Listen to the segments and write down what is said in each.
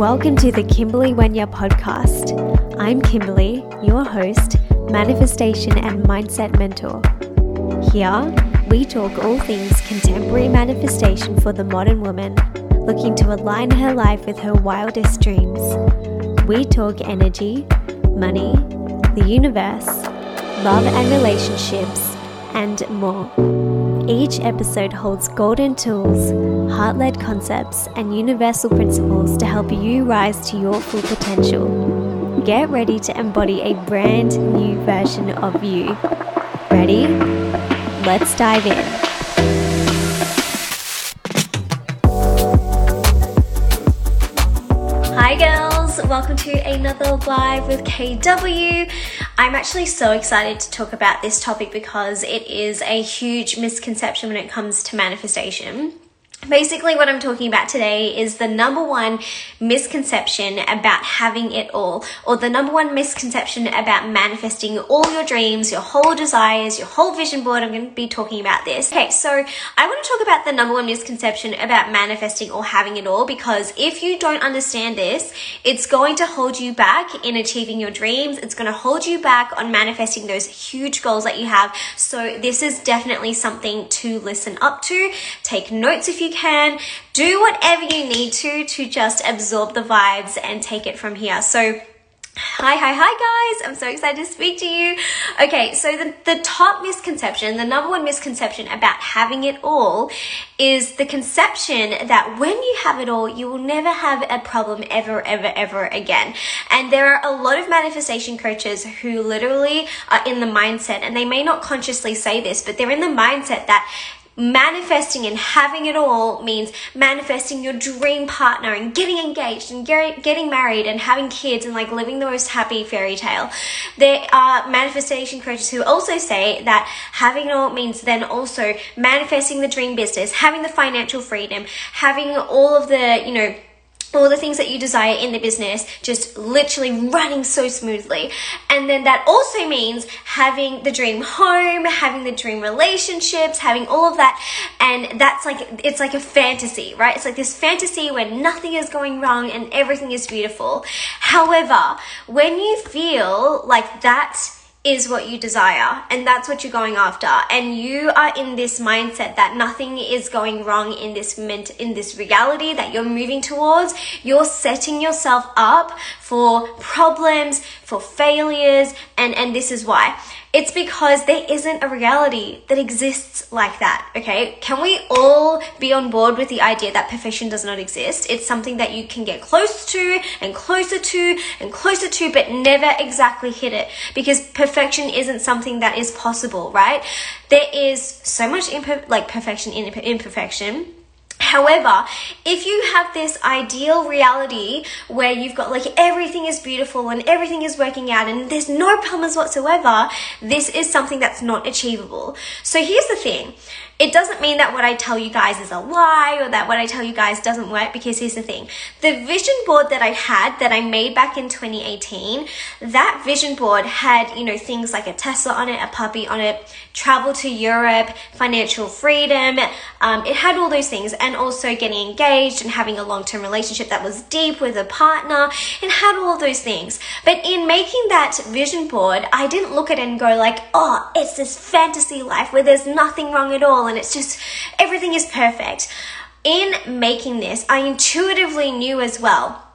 Welcome to the Kimberley Wenya podcast. I'm Kimberley, your host, manifestation and mindset mentor. Here, we talk all things contemporary manifestation for the modern woman looking to align her life with her wildest dreams. We talk energy, money, the universe, love and relationships, and more. Each episode holds golden tools, heart led concepts, and universal principles to help you rise to your full potential. Get ready to embody a brand new version of you. Ready? Let's dive in. Welcome to another live with KW. I'm actually so excited to talk about this topic because it is a huge misconception when it comes to manifestation. Basically, what I'm talking about today is the number one misconception about having it all, or the number one misconception about manifesting all your dreams, your whole desires, your whole vision board. I'm going to be talking about this. Okay, so I want to talk about the number one misconception about manifesting or having it all because if you don't understand this, it's going to hold you back in achieving your dreams. It's going to hold you back on manifesting those huge goals that you have. So, this is definitely something to listen up to. Take notes if you can. Do whatever you need to to just absorb the vibes and take it from here. So, Hi, hi, hi, guys. I'm so excited to speak to you. Okay, so the, the top misconception, the number one misconception about having it all is the conception that when you have it all, you will never have a problem ever, ever, ever again. And there are a lot of manifestation coaches who literally are in the mindset, and they may not consciously say this, but they're in the mindset that manifesting and having it all means manifesting your dream partner and getting engaged and getting married and having kids and like living the most happy fairy tale. There are manifestation coaches who also say that having it all means then also manifesting the dream business, having the financial freedom, having all of the, you know, all the things that you desire in the business just literally running so smoothly. And then that also means having the dream home, having the dream relationships, having all of that. And that's like, it's like a fantasy, right? It's like this fantasy where nothing is going wrong and everything is beautiful. However, when you feel like that is what you desire and that's what you're going after. And you are in this mindset that nothing is going wrong in this ment- in this reality that you're moving towards. You're setting yourself up for problems for failures and and this is why it's because there isn't a reality that exists like that, okay? Can we all be on board with the idea that perfection does not exist? It's something that you can get close to and closer to and closer to, but never exactly hit it because perfection isn't something that is possible, right? There is so much imper- like perfection in imperfection However, if you have this ideal reality where you've got like everything is beautiful and everything is working out and there's no problems whatsoever, this is something that's not achievable. So here's the thing it doesn't mean that what I tell you guys is a lie or that what I tell you guys doesn't work because here's the thing. The vision board that I had that I made back in 2018, that vision board had, you know, things like a Tesla on it, a puppy on it, travel to Europe, financial freedom. Um, it had all those things and also getting engaged and having a long-term relationship that was deep with a partner. It had all those things. But in making that vision board, I didn't look at it and go like, oh, it's this fantasy life where there's nothing wrong at all and it's just everything is perfect. In making this, I intuitively knew as well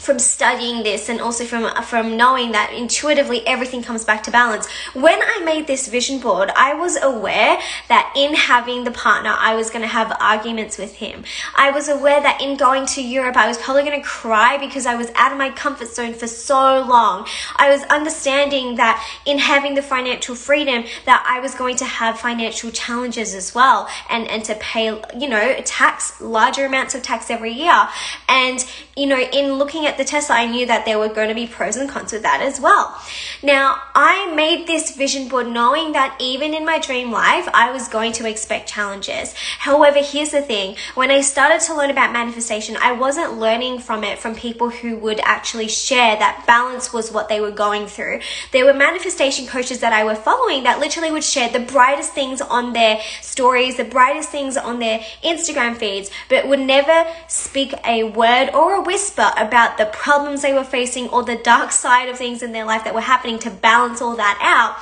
from studying this and also from from knowing that intuitively everything comes back to balance. When I made this vision board, I was aware that in having the partner, I was going to have arguments with him. I was aware that in going to Europe, I was probably going to cry because I was out of my comfort zone for so long. I was understanding that in having the financial freedom that I was going to have financial challenges as well and and to pay, you know, tax larger amounts of tax every year. And you know, in looking at get the Tesla, I knew that there were going to be pros and cons with that as well. Now, I made this vision board knowing that even in my dream life, I was going to expect challenges. However, here's the thing when I started to learn about manifestation, I wasn't learning from it from people who would actually share that balance was what they were going through. There were manifestation coaches that I were following that literally would share the brightest things on their stories, the brightest things on their Instagram feeds, but would never speak a word or a whisper about the problems they were facing or the dark side of things in their life that were happening to balance all that out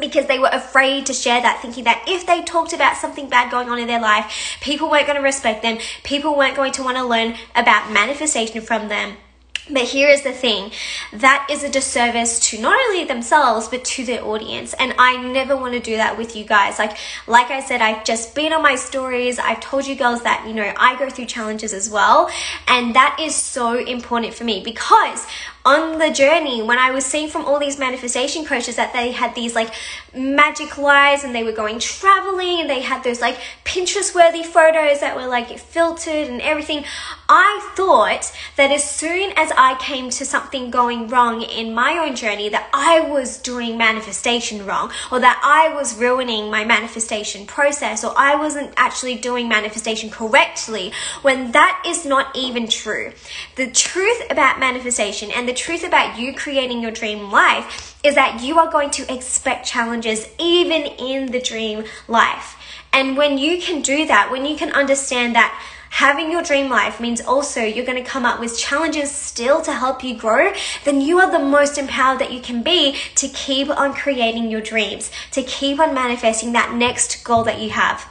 because they were afraid to share that, thinking that if they talked about something bad going on in their life, people weren't going to respect them, people weren't going to want to learn about manifestation from them. But here is the thing that is a disservice to not only themselves but to their audience. And I never want to do that with you guys. Like like I said, I've just been on my stories. I've told you girls that, you know, I go through challenges as well. And that is so important for me because on the journey when I was seeing from all these manifestation coaches that they had these like magic lives and they were going traveling and they had those like Pinterest worthy photos that were like filtered and everything. I thought that as soon as I came to something going wrong in my own journey, that I was doing manifestation wrong or that I was ruining my manifestation process or I wasn't actually doing manifestation correctly when that is not even true. The truth about manifestation and the truth about you creating your dream life is that you are going to expect challenges even in the dream life. And when you can do that, when you can understand that having your dream life means also you're going to come up with challenges still to help you grow, then you are the most empowered that you can be to keep on creating your dreams, to keep on manifesting that next goal that you have.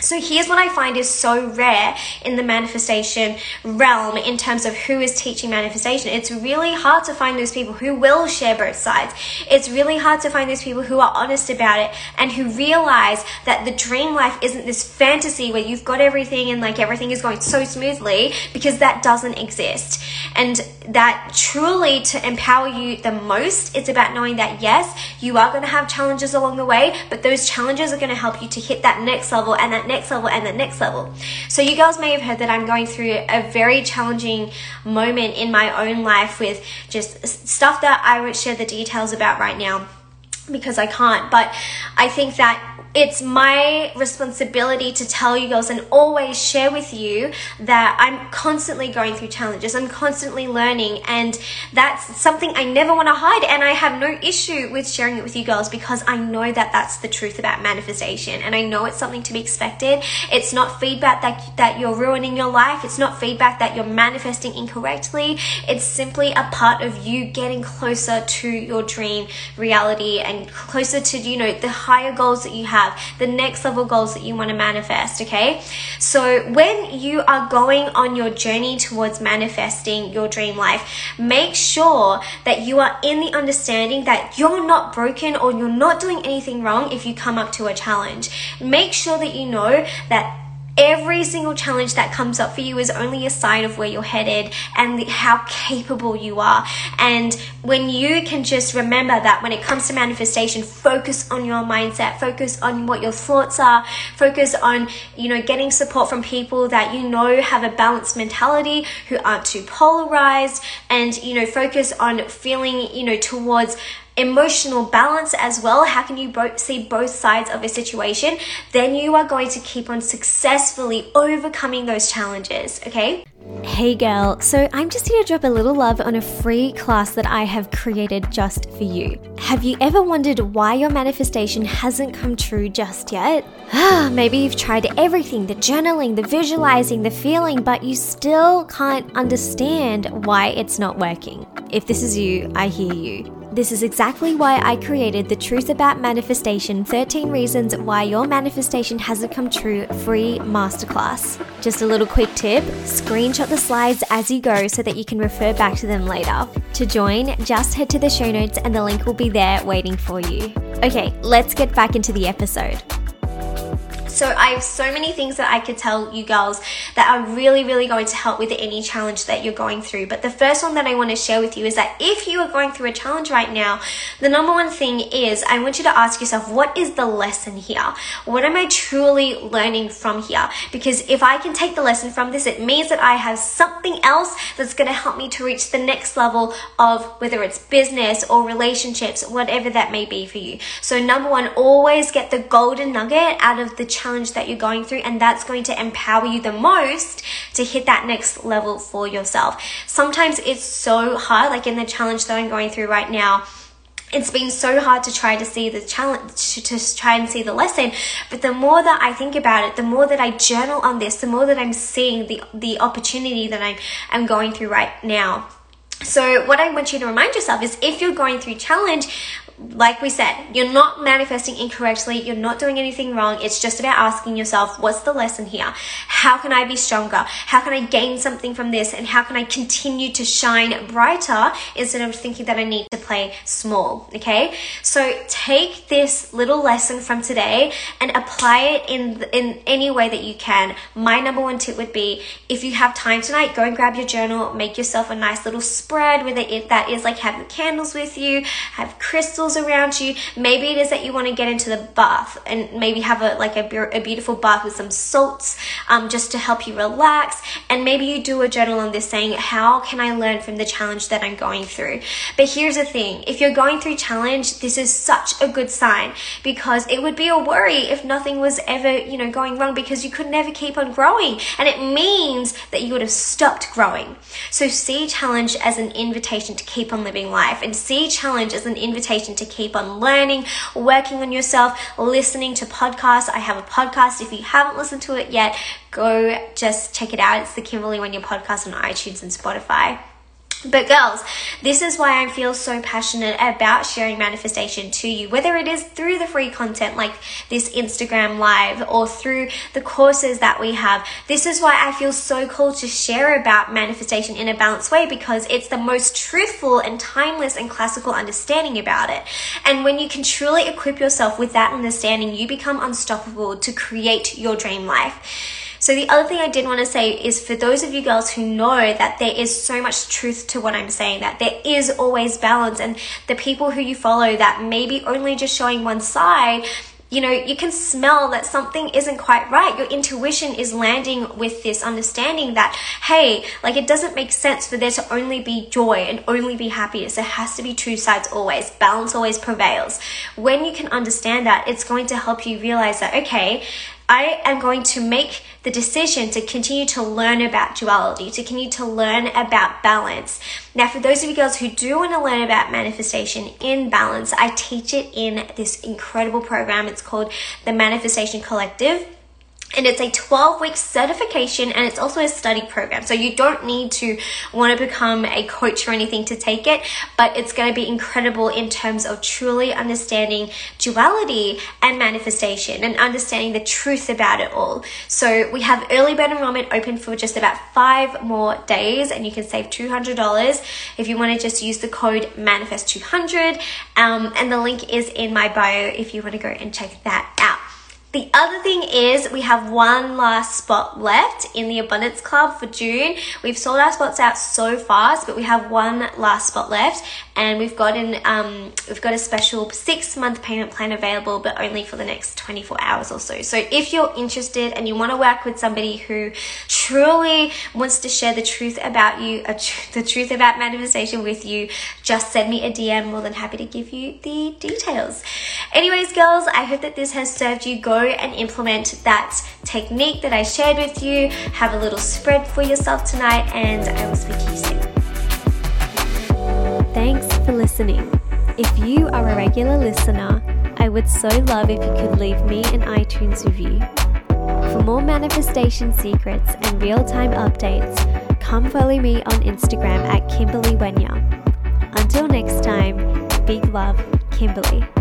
So here's what I find is so rare in the manifestation realm in terms of who is teaching manifestation. It's really hard to find those people who will share both sides. It's really hard to find those people who are honest about it and who realize that the dream life isn't this fantasy where you've got everything and like everything is going so smoothly because that doesn't exist. And that truly to empower you the most, it's about knowing that yes, you are going to have challenges along the way, but those challenges are going to help you to hit that next level and that next level and the next level. So you girls may have heard that I'm going through a very challenging moment in my own life with just stuff that I won't share the details about right now because I can't. But I think that it's my responsibility to tell you girls and always share with you that I'm constantly going through challenges. I'm constantly learning, and that's something I never want to hide. And I have no issue with sharing it with you girls because I know that that's the truth about manifestation, and I know it's something to be expected. It's not feedback that that you're ruining your life. It's not feedback that you're manifesting incorrectly. It's simply a part of you getting closer to your dream reality and closer to you know the higher goals that you have have, the next level goals that you want to manifest, okay? So when you are going on your journey towards manifesting your dream life, make sure that you are in the understanding that you're not broken or you're not doing anything wrong if you come up to a challenge. Make sure that you know that Every single challenge that comes up for you is only a sign of where you're headed and how capable you are. And when you can just remember that when it comes to manifestation, focus on your mindset, focus on what your thoughts are, focus on, you know, getting support from people that you know have a balanced mentality, who aren't too polarized, and, you know, focus on feeling, you know, towards emotional balance as well. How can you both see both sides of a situation? Then you are going to keep on successfully overcoming those challenges, okay? Hey girl, so I'm just here to drop a little love on a free class that I have created just for you. Have you ever wondered why your manifestation hasn't come true just yet? Ah, maybe you've tried everything the journaling, the visualizing, the feeling, but you still can't understand why it's not working. If this is you, I hear you. This is exactly why I created the Truth About Manifestation 13 Reasons Why Your Manifestation Hasn't Come True free masterclass. Just a little quick tip screenshot the slides as you go so that you can refer back to them later. To join, just head to the show notes and the link will be there waiting for you. Okay, let's get back into the episode. So I have so many things that I could tell you girls that are really, really going to help with any challenge that you're going through. But the first one that I want to share with you is that if you are going through a challenge right now, the number one thing is I want you to ask yourself, what is the lesson here? What am I truly learning from here? Because if I can take the lesson from this, it means that I have something else that's going to help me to reach the next level of whether it's business or relationships, whatever that may be for you. So number one, always get the golden nugget out of the challenge that you're going through, and that's going to empower you the most to hit that next level for yourself. Sometimes it's so hard, like in the challenge that I'm going through right now it's been so hard to try to see the challenge to try and see the lesson but the more that i think about it the more that i journal on this the more that i'm seeing the the opportunity that i'm i'm going through right now so what I want you to remind yourself is if you're going through challenge, like we said, you're not manifesting incorrectly, you're not doing anything wrong. It's just about asking yourself, what's the lesson here? How can I be stronger? How can I gain something from this? And how can I continue to shine brighter instead of thinking that I need to play small? Okay. So take this little lesson from today and apply it in, in any way that you can. My number one tip would be if you have time tonight, go and grab your journal, make yourself a nice little spread, whether it, that is like have your candles with you, have crystals around you. Maybe it is that you want to get into the bath and maybe have a like a, a beautiful bath with some salts um, just to help you relax. And maybe you do a journal on this saying, how can I learn from the challenge that I'm going through? But here's the thing. If you're going through challenge, this is such a good sign because it would be a worry if nothing was ever, you know, going wrong because you could never keep on growing. And it means that you would have stopped growing. So see challenge as an invitation to keep on living life and see challenge as an invitation to keep on learning, working on yourself, listening to podcasts. I have a podcast. If you haven't listened to it yet, go just check it out. It's the Kimberley Wenya Podcast on iTunes and Spotify. But girls, this is why I feel so passionate about sharing manifestation to you, whether it is through the free content like this Instagram live or through the courses that we have. This is why I feel so cool to share about manifestation in a balanced way because it's the most truthful and timeless and classical understanding about it. And when you can truly equip yourself with that understanding, you become unstoppable to create your dream life. So the other thing I did want to say is for those of you girls who know that there is so much truth to what I'm saying, that there is always balance and the people who you follow that maybe only just showing one side, you know, you can smell that something isn't quite right. Your intuition is landing with this understanding that, hey, like it doesn't make sense for there to only be joy and only be happiness. There has to be two sides always. Balance always prevails. When you can understand that, it's going to help you realize that, okay, I am going to make the decision to continue to learn about duality, to continue to learn about balance. Now, for those of you girls who do want to learn about manifestation in balance, I teach it in this incredible program. It's called the Manifestation Collective and it's a 12 week certification and it's also a study program. So you don't need to want to become a coach or anything to take it, but it's going to be incredible in terms of truly understanding duality and manifestation and understanding the truth about it all. So we have early bird enrollment open for just about five more days and you can save $200 if you want to just use the code manifest200. Um, and the link is in my bio if you want to go and check that out. The other thing is we have one last spot left in the Abundance Club for June. We've sold our spots out so fast, but we have one last spot left, and we've got an um, we've got a special six month payment plan available, but only for the next 24 hours or so. So if you're interested and you want to work with somebody who truly wants to share the truth about you, uh, the truth about manifestation with you, just send me a DM. More than happy to give you the details. Anyways, girls, I hope that this has served you. Go and implement that technique that I shared with you. Have a little spread for yourself tonight, and I will speak to you soon. Listening. If you are a regular listener, I would so love if you could leave me an iTunes review. For more manifestation secrets and real time updates, come follow me on Instagram at Kimberley Wenya. Until next time, big love, Kimberley.